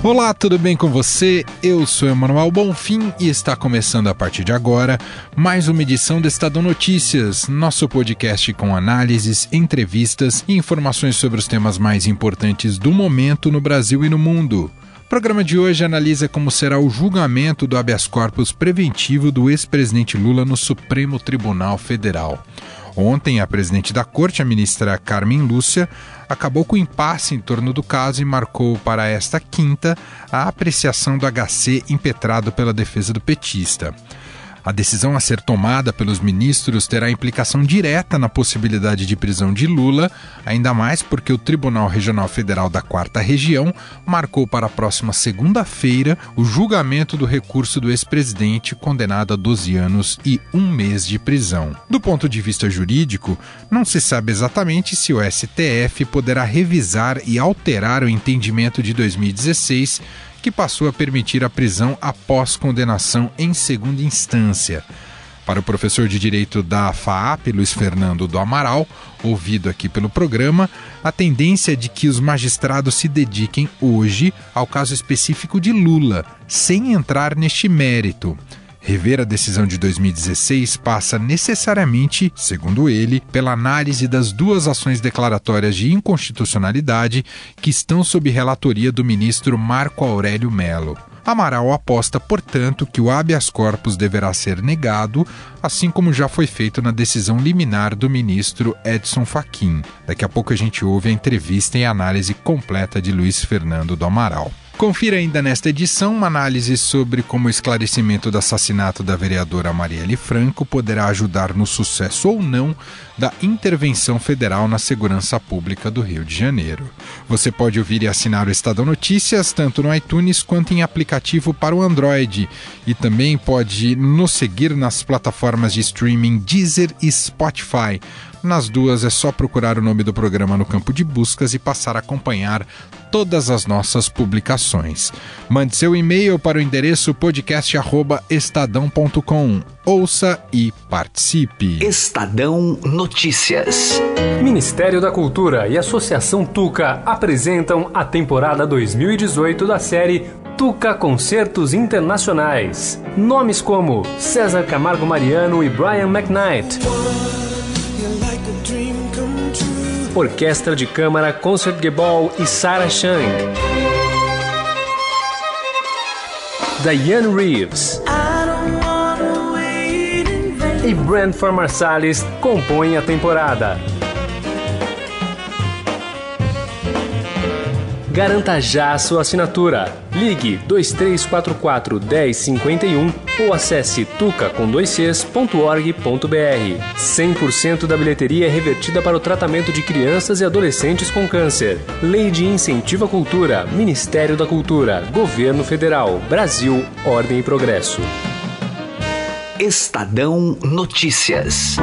Olá, tudo bem com você? Eu sou Emanuel Bonfim e está começando a partir de agora mais uma edição do Estadão Notícias, nosso podcast com análises, entrevistas e informações sobre os temas mais importantes do momento no Brasil e no mundo. O programa de hoje analisa como será o julgamento do habeas corpus preventivo do ex-presidente Lula no Supremo Tribunal Federal. Ontem, a presidente da corte, a ministra Carmen Lúcia, acabou com o impasse em torno do caso e marcou para esta quinta a apreciação do HC impetrado pela defesa do petista. A decisão a ser tomada pelos ministros terá implicação direta na possibilidade de prisão de Lula, ainda mais porque o Tribunal Regional Federal da Quarta Região marcou para a próxima segunda-feira o julgamento do recurso do ex-presidente condenado a 12 anos e um mês de prisão. Do ponto de vista jurídico, não se sabe exatamente se o STF poderá revisar e alterar o entendimento de 2016 que passou a permitir a prisão após condenação em segunda instância. Para o professor de Direito da FAAP, Luiz Fernando do Amaral, ouvido aqui pelo programa, a tendência é de que os magistrados se dediquem hoje ao caso específico de Lula, sem entrar neste mérito. Rever a decisão de 2016 passa necessariamente, segundo ele, pela análise das duas ações declaratórias de inconstitucionalidade que estão sob relatoria do ministro Marco Aurélio Melo. Amaral aposta, portanto, que o habeas corpus deverá ser negado, assim como já foi feito na decisão liminar do ministro Edson Fachin. Daqui a pouco a gente ouve a entrevista e análise completa de Luiz Fernando do Amaral. Confira ainda nesta edição uma análise sobre como o esclarecimento do assassinato da vereadora Marielle Franco poderá ajudar no sucesso ou não da intervenção federal na segurança pública do Rio de Janeiro. Você pode ouvir e assinar o Estadão Notícias tanto no iTunes quanto em aplicativo para o Android e também pode nos seguir nas plataformas de streaming Deezer e Spotify. Nas duas é só procurar o nome do programa no campo de buscas e passar a acompanhar todas as nossas publicações. Mande seu e-mail para o endereço podcast@estadão.com. Ouça e participe. Estadão Notícias. Ministério da Cultura e Associação Tuca apresentam a temporada 2018 da série Tuca Concertos Internacionais. Nomes como César Camargo Mariano e Brian McKnight. Orquestra de Câmara Concertgebouw e Sarah Chang. Diane Reeves. E Brentford Marsalis compõem a temporada. Garanta já a sua assinatura. Ligue 2344 1051 ou acesse tuca.org.br. 100% da bilheteria é revertida para o tratamento de crianças e adolescentes com câncer. Lei de Incentivo à Cultura, Ministério da Cultura, Governo Federal, Brasil, Ordem e Progresso. Estadão Notícias.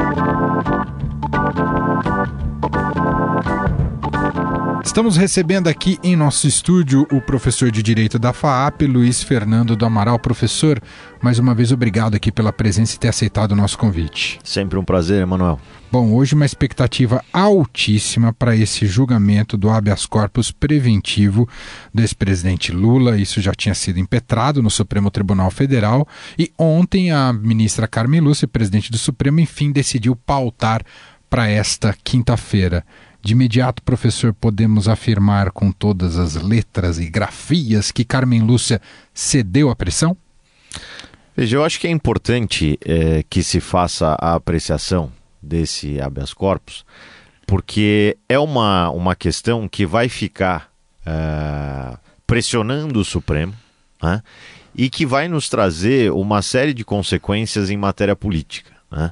Estamos recebendo aqui em nosso estúdio o professor de Direito da FAAP, Luiz Fernando do Amaral. Professor, mais uma vez obrigado aqui pela presença e ter aceitado o nosso convite. Sempre um prazer, Emanuel. Bom, hoje uma expectativa altíssima para esse julgamento do habeas corpus preventivo do ex-presidente Lula. Isso já tinha sido impetrado no Supremo Tribunal Federal e ontem a ministra Carmen Lúcia, presidente do Supremo, enfim decidiu pautar para esta quinta-feira. De imediato, professor, podemos afirmar com todas as letras e grafias que Carmen Lúcia cedeu à pressão? Veja, eu acho que é importante é, que se faça a apreciação desse habeas corpus, porque é uma, uma questão que vai ficar é, pressionando o Supremo né, e que vai nos trazer uma série de consequências em matéria política. Né?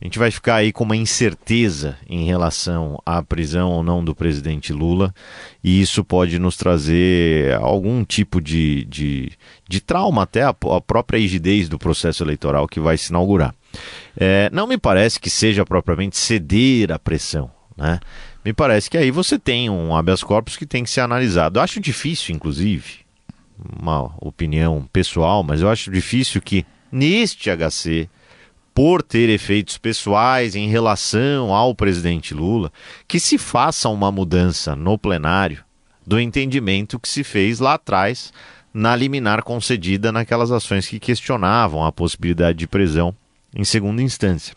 A gente vai ficar aí com uma incerteza em relação à prisão ou não do presidente Lula, e isso pode nos trazer algum tipo de, de, de trauma, até a, a própria rigidez do processo eleitoral que vai se inaugurar. É, não me parece que seja propriamente ceder à pressão, né? Me parece que aí você tem um habeas corpus que tem que ser analisado. Eu acho difícil, inclusive, uma opinião pessoal, mas eu acho difícil que neste HC, por ter efeitos pessoais em relação ao presidente Lula, que se faça uma mudança no plenário do entendimento que se fez lá atrás na liminar concedida naquelas ações que questionavam a possibilidade de prisão em segunda instância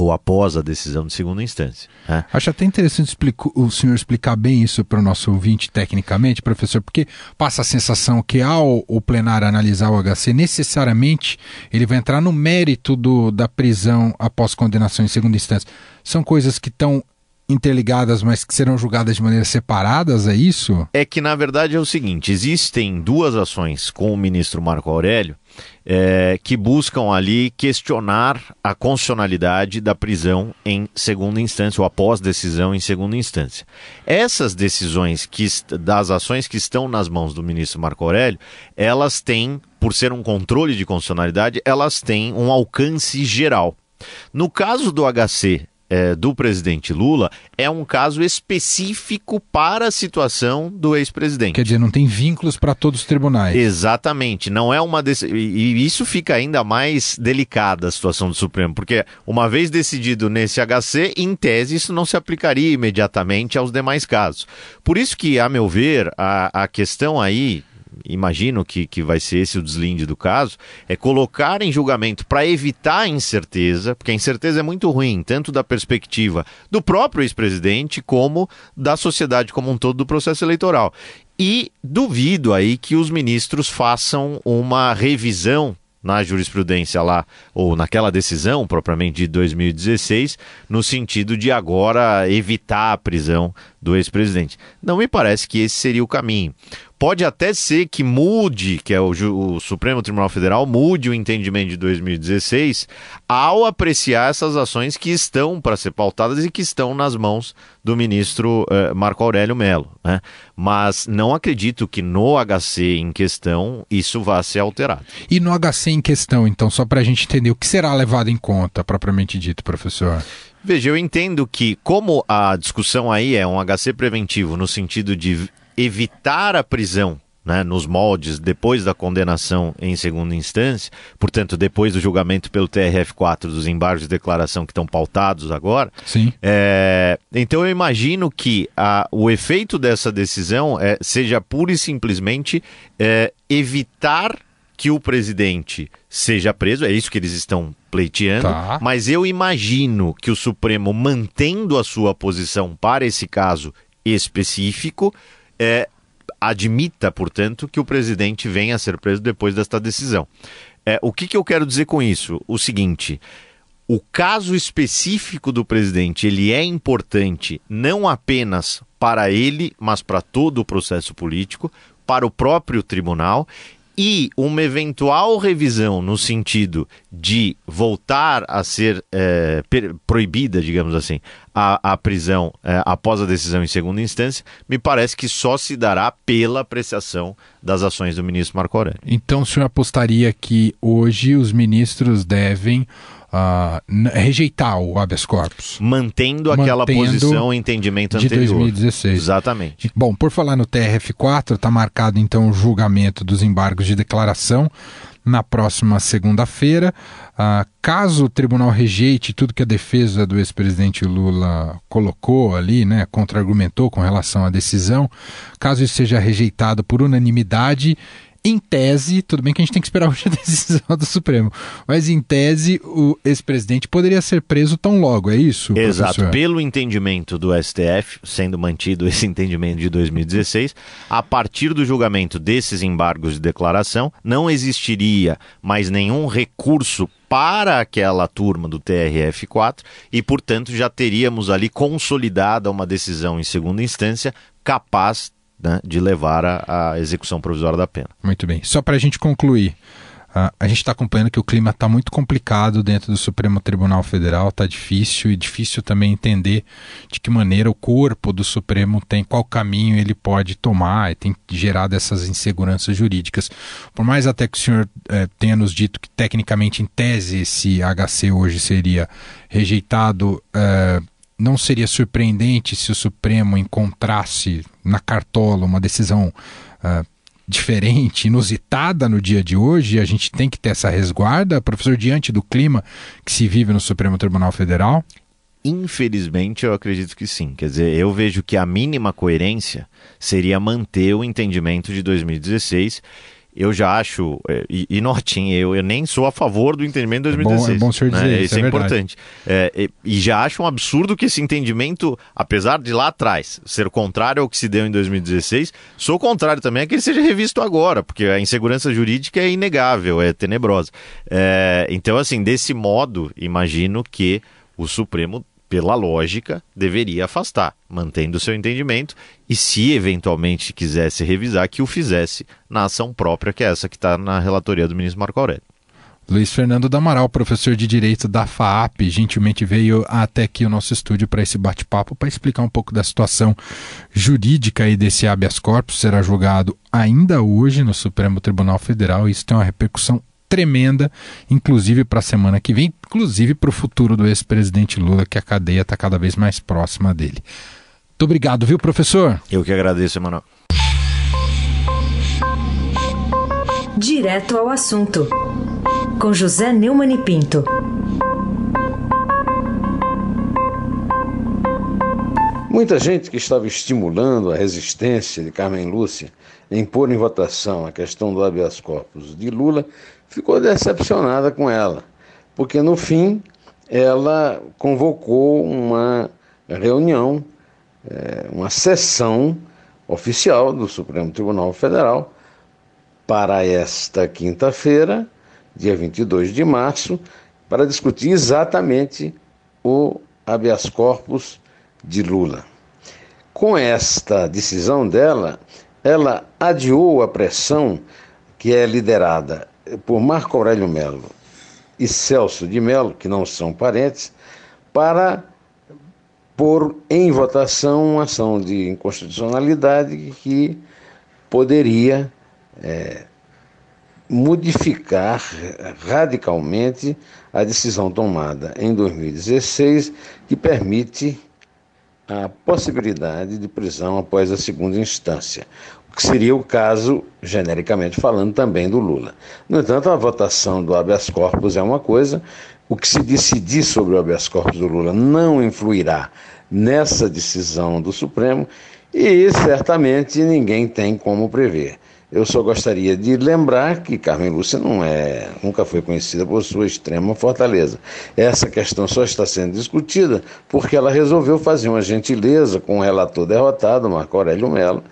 ou após a decisão de segunda instância. Né? Acho até interessante o senhor explicar bem isso para o nosso ouvinte tecnicamente, professor, porque passa a sensação que ao o plenário analisar o HC, necessariamente ele vai entrar no mérito do, da prisão após condenação em segunda instância. São coisas que estão interligadas, mas que serão julgadas de maneira separadas, é isso? É que, na verdade, é o seguinte: existem duas ações com o ministro Marco Aurélio é, que buscam ali questionar a constitucionalidade da prisão em segunda instância ou após decisão em segunda instância. Essas decisões que, das ações que estão nas mãos do ministro Marco Aurélio, elas têm, por ser um controle de constitucionalidade, elas têm um alcance geral. No caso do HC é, do presidente Lula é um caso específico para a situação do ex-presidente. Quer dizer, não tem vínculos para todos os tribunais. Exatamente. Não é uma. Dec... E isso fica ainda mais delicada a situação do Supremo, porque uma vez decidido nesse HC, em tese, isso não se aplicaria imediatamente aos demais casos. Por isso que, a meu ver, a, a questão aí imagino que, que vai ser esse o deslinde do caso, é colocar em julgamento para evitar a incerteza, porque a incerteza é muito ruim, tanto da perspectiva do próprio ex-presidente como da sociedade como um todo do processo eleitoral. E duvido aí que os ministros façam uma revisão na jurisprudência lá, ou naquela decisão propriamente de 2016, no sentido de agora evitar a prisão do ex-presidente. Não me parece que esse seria o caminho. Pode até ser que mude, que é o, o, Supremo Tribunal Federal, mude o entendimento de 2016 ao apreciar essas ações que estão para ser pautadas e que estão nas mãos do ministro eh, Marco Aurélio Melo. Né? Mas não acredito que no HC em questão isso vá ser alterado. E no HC em questão, então, só para a gente entender, o que será levado em conta, propriamente dito, professor? Veja, eu entendo que, como a discussão aí é um HC preventivo no sentido de evitar a prisão né, nos moldes depois da condenação em segunda instância, portanto, depois do julgamento pelo TRF4 dos embargos de declaração que estão pautados agora. Sim. É, então, eu imagino que a, o efeito dessa decisão é, seja pura e simplesmente é, evitar que o presidente seja preso, é isso que eles estão pleiteando, tá. mas eu imagino que o Supremo, mantendo a sua posição para esse caso específico, é, admita, portanto, que o presidente venha a ser preso depois desta decisão. É, o que, que eu quero dizer com isso? O seguinte. O caso específico do presidente ele é importante não apenas para ele, mas para todo o processo político, para o próprio tribunal e uma eventual revisão no sentido de voltar a ser é, proibida, digamos assim, a, a prisão é, após a decisão em segunda instância, me parece que só se dará pela apreciação das ações do ministro Marco Aurélio. Então o senhor apostaria que hoje os ministros devem uh, rejeitar o habeas corpus. Mantendo aquela Mantendo posição e entendimento anterior. De 2016. Exatamente. Bom, por falar no TRF4, está marcado então o julgamento dos embargos de declaração na próxima segunda-feira. Uh, caso o tribunal rejeite tudo que a defesa do ex-presidente Lula colocou ali, né, contra-argumentou com relação à decisão, caso isso seja rejeitado por unanimidade, em tese, tudo bem que a gente tem que esperar hoje a decisão do Supremo, mas em tese o ex-presidente poderia ser preso tão logo, é isso? Exato, professor? pelo entendimento do STF, sendo mantido esse entendimento de 2016, a partir do julgamento desses embargos de declaração, não existiria mais nenhum recurso para aquela turma do TRF4 e, portanto, já teríamos ali consolidada uma decisão em segunda instância capaz né, de levar à execução provisória da pena. Muito bem. Só para a gente concluir, uh, a gente está acompanhando que o clima está muito complicado dentro do Supremo Tribunal Federal, está difícil e difícil também entender de que maneira o corpo do Supremo tem, qual caminho ele pode tomar e tem gerado essas inseguranças jurídicas. Por mais até que o senhor eh, tenha nos dito que tecnicamente, em tese, esse HC hoje seria rejeitado. Eh, não seria surpreendente se o Supremo encontrasse na cartola uma decisão uh, diferente, inusitada no dia de hoje, a gente tem que ter essa resguarda, professor, diante do clima que se vive no Supremo Tribunal Federal? Infelizmente, eu acredito que sim. Quer dizer, eu vejo que a mínima coerência seria manter o entendimento de 2016 eu já acho, é, e, e eu, eu nem sou a favor do entendimento de 2016. É bom, é bom senhor dizer né? isso, é, é importante. É, e, e, já acho um absurdo que esse entendimento, apesar de lá atrás ser contrário ao que se deu em 2016, sou contrário também a que ele seja revisto agora, porque a insegurança jurídica é inegável, é tenebrosa. É, então, assim, desse modo, imagino que o Supremo pela lógica, deveria afastar, mantendo seu entendimento, e se eventualmente quisesse revisar, que o fizesse na ação própria, que é essa que está na relatoria do ministro Marco Aurélio. Luiz Fernando Damaral, professor de Direito da FAAP, gentilmente veio até aqui o nosso estúdio para esse bate-papo para explicar um pouco da situação jurídica aí desse habeas corpus. Será julgado ainda hoje no Supremo Tribunal Federal e isso tem uma repercussão tremenda, inclusive para a semana que vem, inclusive para o futuro do ex-presidente Lula, que a cadeia está cada vez mais próxima dele. Muito obrigado, viu, professor? Eu que agradeço, Emanuel. Direto ao assunto, com José Neumann e Pinto. Muita gente que estava estimulando a resistência de Carmen Lúcia em pôr em votação a questão do habeas corpus de Lula ficou decepcionada com ela, porque no fim ela convocou uma reunião, é, uma sessão oficial do Supremo Tribunal Federal para esta quinta-feira, dia 22 de março, para discutir exatamente o habeas corpus de Lula. Com esta decisão dela, ela adiou a pressão que é liderada por Marco Aurélio Melo e Celso de Melo, que não são parentes, para pôr em votação uma ação de inconstitucionalidade que poderia é, modificar radicalmente a decisão tomada em 2016, que permite a possibilidade de prisão após a segunda instância que seria o caso, genericamente falando, também do Lula. No entanto, a votação do habeas corpus é uma coisa, o que se decidir sobre o habeas corpus do Lula não influirá nessa decisão do Supremo e certamente ninguém tem como prever. Eu só gostaria de lembrar que Carmen Lúcia não é, nunca foi conhecida por sua extrema fortaleza. Essa questão só está sendo discutida porque ela resolveu fazer uma gentileza com o relator derrotado, Marco Aurélio Mello,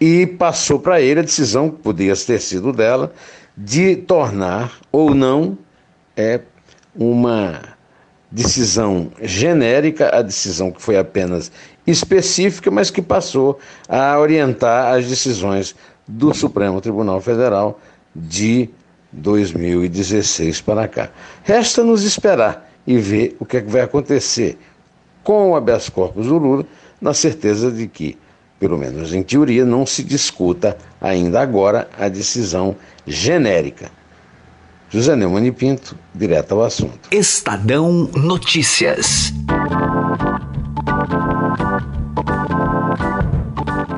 e passou para ele a decisão, que podia ter sido dela, de tornar ou não é, uma decisão genérica, a decisão que foi apenas específica, mas que passou a orientar as decisões do Supremo Tribunal Federal de 2016 para cá. Resta nos esperar e ver o que, é que vai acontecer com o habeas corpus do Lula, na certeza de que pelo menos em teoria, não se discuta ainda agora a decisão genérica. José Neumann e Pinto, direto ao assunto. Estadão Notícias.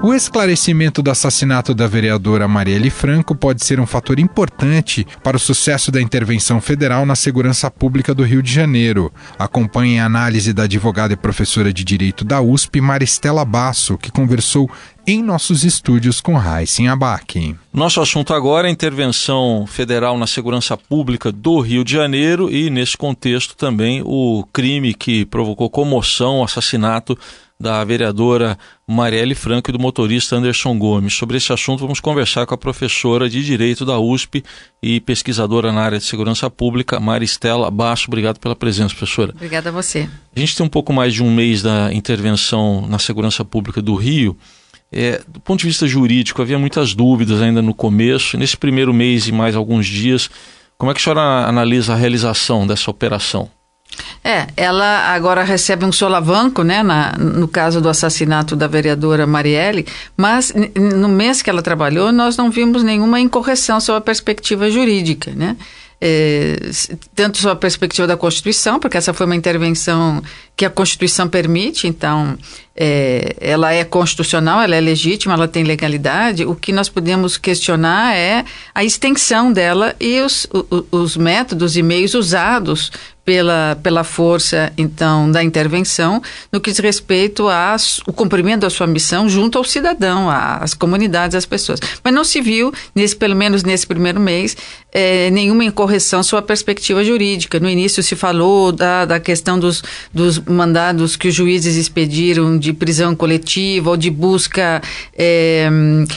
O esclarecimento do assassinato da vereadora Marielle Franco pode ser um fator importante para o sucesso da intervenção federal na segurança pública do Rio de Janeiro. Acompanhe a análise da advogada e professora de Direito da USP, Maristela Basso, que conversou em nossos estúdios com Raíssen Abac. Nosso assunto agora é a intervenção federal na segurança pública do Rio de Janeiro e, nesse contexto, também o crime que provocou comoção, o assassinato da vereadora Marielle Franco e do motorista Anderson Gomes. Sobre esse assunto, vamos conversar com a professora de Direito da USP e pesquisadora na área de segurança pública, Maristela Baixo. Obrigado pela presença, professora. Obrigada a você. A gente tem um pouco mais de um mês da intervenção na segurança pública do Rio. É, do ponto de vista jurídico, havia muitas dúvidas ainda no começo. Nesse primeiro mês e mais alguns dias, como é que a senhora analisa a realização dessa operação? É, ela agora recebe um solavanco, né, na, no caso do assassinato da vereadora Marielle, mas no mês que ela trabalhou, nós não vimos nenhuma incorreção sobre a perspectiva jurídica, né? é, tanto sob a perspectiva da Constituição, porque essa foi uma intervenção que a Constituição permite, então é, ela é constitucional, ela é legítima, ela tem legalidade. O que nós podemos questionar é a extensão dela e os, os, os métodos e meios usados pela, pela força, então, da intervenção no que diz respeito ao cumprimento da sua missão junto ao cidadão, às comunidades, às pessoas. Mas não se viu, nesse, pelo menos nesse primeiro mês, é, nenhuma incorreção sua perspectiva jurídica. No início se falou da, da questão dos, dos mandados que os juízes expediram de prisão coletiva ou de busca é,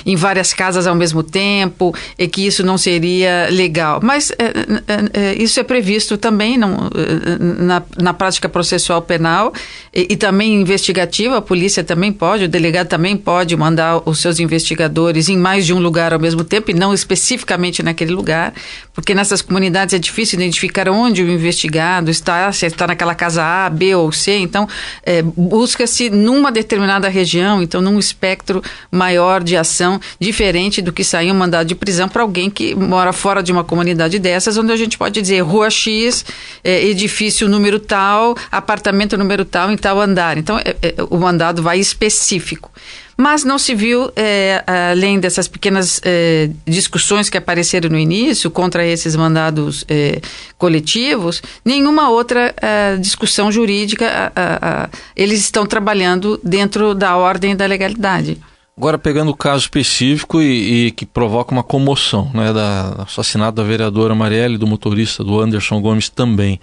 em várias casas ao mesmo tempo, e que isso não seria legal. Mas é, isso é previsto também não, na, na prática processual penal e, e, também investigativa, a polícia também pode, o delegado também pode mandar os seus investigadores em mais de um lugar ao mesmo tempo e não especificamente naquele lugar, porque nessas comunidades é difícil identificar onde o investigado está, se está naquela casa A, B ou Então é, busca-se numa determinada região, então num espectro maior de ação, diferente do que sair um mandado de prisão para alguém que mora fora de uma comunidade dessas, onde a gente pode dizer rua X, é, edifício número tal, apartamento número tal em tal andar. Então, é, é, o mandado vai específico. Mas não se viu, é, além dessas pequenas é, discussões que apareceram no início contra esses mandados é, coletivos, nenhuma outra é, discussão jurídica. eles estão trabalhando dentro da ordem da legalidade. Agora, pegando o caso específico e, e que provoca uma comoção, né, da assassinato da vereadora Marielle, do motorista do Anderson Gomes também.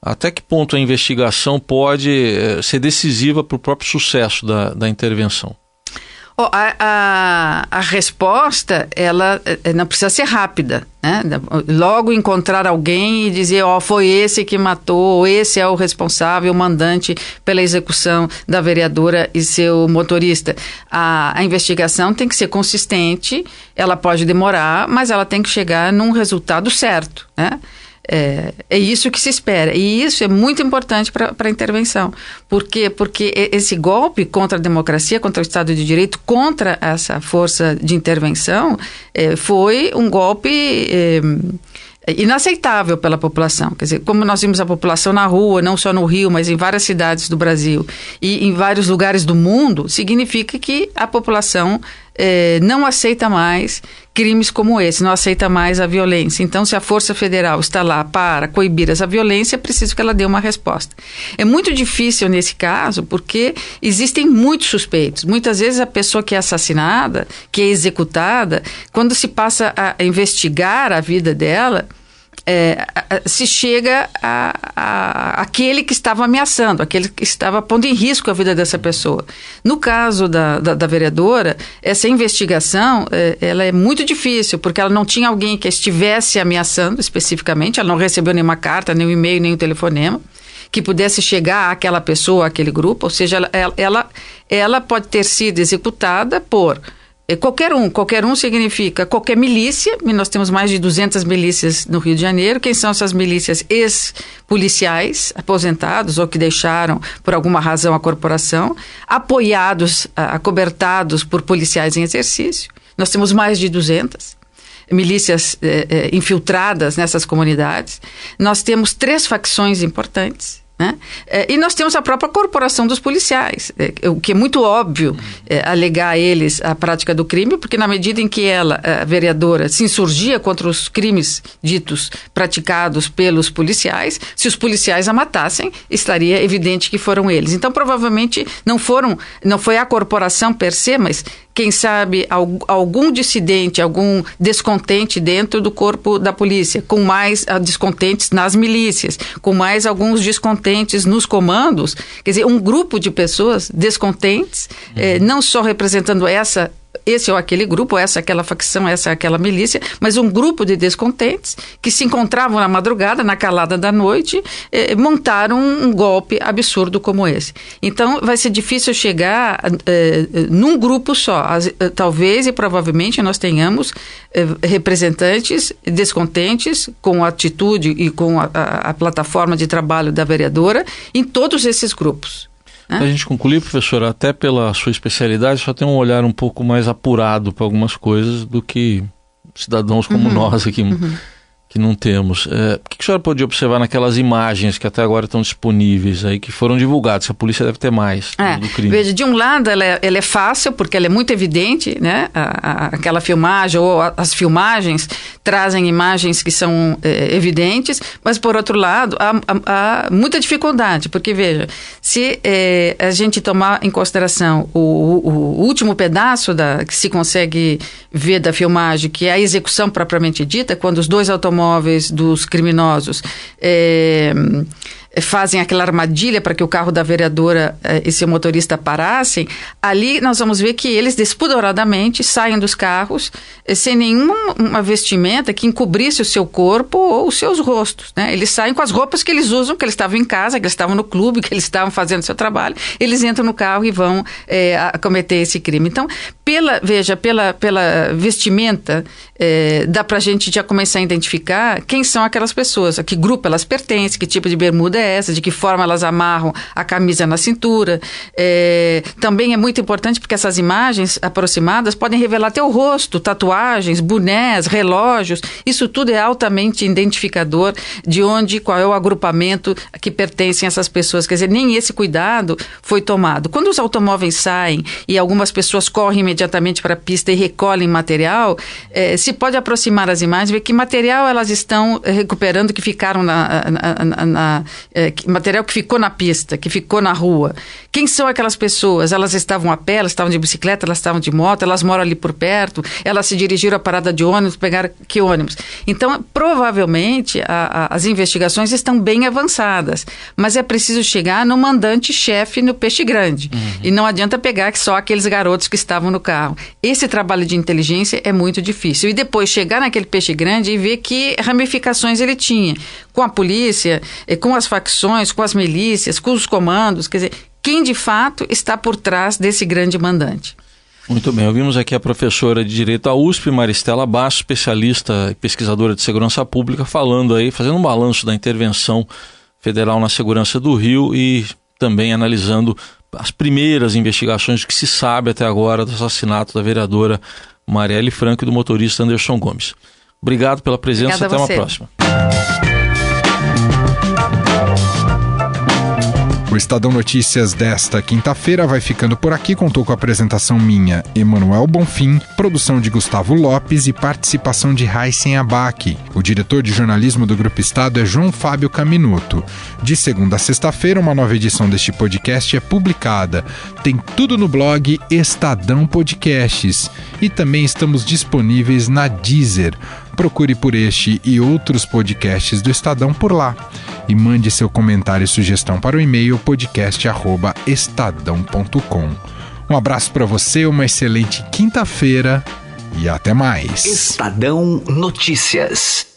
Até que ponto a investigação pode eh, ser decisiva para o próprio sucesso da, da intervenção? A, a, a, resposta, ela eh, não precisa ser rápida, né? Logo encontrar alguém e dizer, ó, oh, foi esse que matou, esse é o responsável, o mandante pela execução da vereadora e seu motorista. A, a investigação tem que ser consistente, ela pode demorar, mas ela tem que chegar num resultado certo, né? É, é isso que se espera. E isso é muito importante para a intervenção. Por quê? Porque esse golpe contra a democracia, contra o Estado de Direito, contra essa força de intervenção, é, foi um golpe. É, inaceitável pela população. Quer dizer, como nós vimos a população na rua, não só no Rio, mas em várias cidades do Brasil e em vários lugares do mundo, significa que a população eh, não aceita mais crimes como esse, não aceita mais a violência. Então, se a Força Federal está lá para coibir essa violência, é preciso que ela dê uma resposta. É muito difícil nesse caso, porque existem muitos suspeitos. Muitas vezes a pessoa que é assassinada, que é executada, quando se passa a investigar a vida dela, é, se chega a, a, aquele que estava ameaçando, aquele que estava pondo em risco a vida dessa pessoa. No caso da, da, da vereadora, essa investigação é, ela é muito difícil, porque ela não tinha alguém que estivesse ameaçando especificamente, ela não recebeu nenhuma carta, nem um e-mail, nem um telefonema que pudesse chegar àquela pessoa, àquele grupo, ou seja, ela, ela, ela pode ter sido executada por qualquer um, qualquer um significa qualquer milícia, e nós temos mais de 200 milícias no Rio de Janeiro. Quem são essas milícias? Ex-policiais, aposentados ou que deixaram por alguma razão a corporação, apoiados, acobertados por policiais em exercício. Nós temos mais de 200 milícias eh, eh, infiltradas nessas comunidades. Nós temos três facções importantes né? É, e nós temos a própria corporação dos policiais, é, o que é muito óbvio é, alegar a eles a prática do crime, porque na medida em que ela, a vereadora, se insurgia contra os crimes ditos praticados pelos policiais, se os policiais a matassem, estaria evidente que foram eles. Então, provavelmente não foram, não foi a corporação per se, mas quem sabe, algum dissidente, algum descontente dentro do corpo da polícia, com mais ah, descontentes nas milícias, com mais alguns descontentes nos comandos. Quer dizer, um grupo de pessoas descontentes, uhum. eh, não só representando essa esse ou aquele grupo, essa aquela facção, essa aquela milícia, mas um grupo de descontentes que se encontravam na madrugada, na calada da noite, eh, montaram um, golpe absurdo como esse. Então, vai ser difícil chegar eh, num grupo só. As, eh, talvez e provavelmente nós tenhamos eh, representantes descontentes com a atitude e com a, a, a plataforma de trabalho da vereadora em todos esses grupos. Para a gente concluir, professor, até pela sua especialidade, só tem um olhar um pouco mais apurado para algumas coisas do que cidadãos como uhum. nós aqui. Uhum. Que não temos. É, o que a senhora pode observar naquelas imagens que até agora estão disponíveis aí, que foram divulgadas? A polícia deve ter mais é, do crime. Veja, de um lado ela é, ela é fácil, porque ela é muito evidente, né? A, a, aquela filmagem ou a, as filmagens trazem imagens que são é, evidentes, mas por outro lado há, há, há, muita dificuldade, porque veja, se é, a gente tomar em consideração o, o, o último pedaço da, que se consegue ver da filmagem, que é a execução propriamente dita, quando os dois automóveis automóveis dos criminosos. É, fazem aquela armadilha para que o carro da vereadora eh, e seu motorista parassem, ali nós vamos ver que eles despudoradamente saem dos carros eh, sem nenhuma vestimenta que encobrisse o seu corpo ou os seus rostos. Né? Eles saem com as roupas que eles usam, que eles estavam em casa, que eles estavam no clube, que eles estavam fazendo seu trabalho, eles entram no carro e vão cometer esse crime. Então, pela, veja, pela, pela vestimenta, dá para a gente já começar a identificar quem são aquelas pessoas, a que grupo elas pertencem, que tipo de bermuda essa, de que forma elas amarram a camisa na cintura. É, também é muito importante porque essas imagens aproximadas podem revelar até o rosto, tatuagens, bonés, relógios. Isso tudo é altamente identificador de onde, qual é o agrupamento que pertencem essas pessoas. Quer dizer, nem esse cuidado foi tomado. Quando os automóveis saem e algumas pessoas correm imediatamente para a pista e recolhem material, é, se pode aproximar as imagens, ver que material elas estão recuperando que ficaram na, na, na, na é, material que ficou na pista, que ficou na rua. Quem são aquelas pessoas? Elas estavam a pé, elas estavam de bicicleta, elas estavam de moto, elas moram ali por perto, elas se dirigiram à parada de ônibus, pegaram que ônibus? Então, provavelmente, a, a, as investigações estão bem avançadas, mas é preciso chegar no mandante-chefe no peixe grande. Uhum. E não adianta pegar só aqueles garotos que estavam no carro. Esse trabalho de inteligência é muito difícil. E depois chegar naquele peixe grande e ver que ramificações ele tinha com a polícia, eh, com as facções, com as milícias, com os comandos, quer dizer, quem de fato está por trás desse grande mandante. Muito bem, ouvimos aqui a professora de Direito à USP, Maristela Basso, especialista e pesquisadora de segurança pública, falando aí, fazendo um balanço da intervenção federal na segurança do Rio e também analisando as primeiras investigações que se sabe até agora do assassinato da vereadora Marielle Franco e do motorista Anderson Gomes. Obrigado pela presença, Obrigada até uma próxima. Estadão Notícias desta quinta-feira vai ficando por aqui. Contou com a apresentação minha, Emanuel Bonfim, produção de Gustavo Lopes e participação de Heisen Abac. O diretor de jornalismo do Grupo Estado é João Fábio Caminuto. De segunda a sexta-feira, uma nova edição deste podcast é publicada. Tem tudo no blog Estadão Podcasts. E também estamos disponíveis na Deezer. Procure por este e outros podcasts do Estadão por lá e mande seu comentário e sugestão para o e-mail podcast@estadão.com. Um abraço para você, uma excelente quinta-feira e até mais. Estadão Notícias.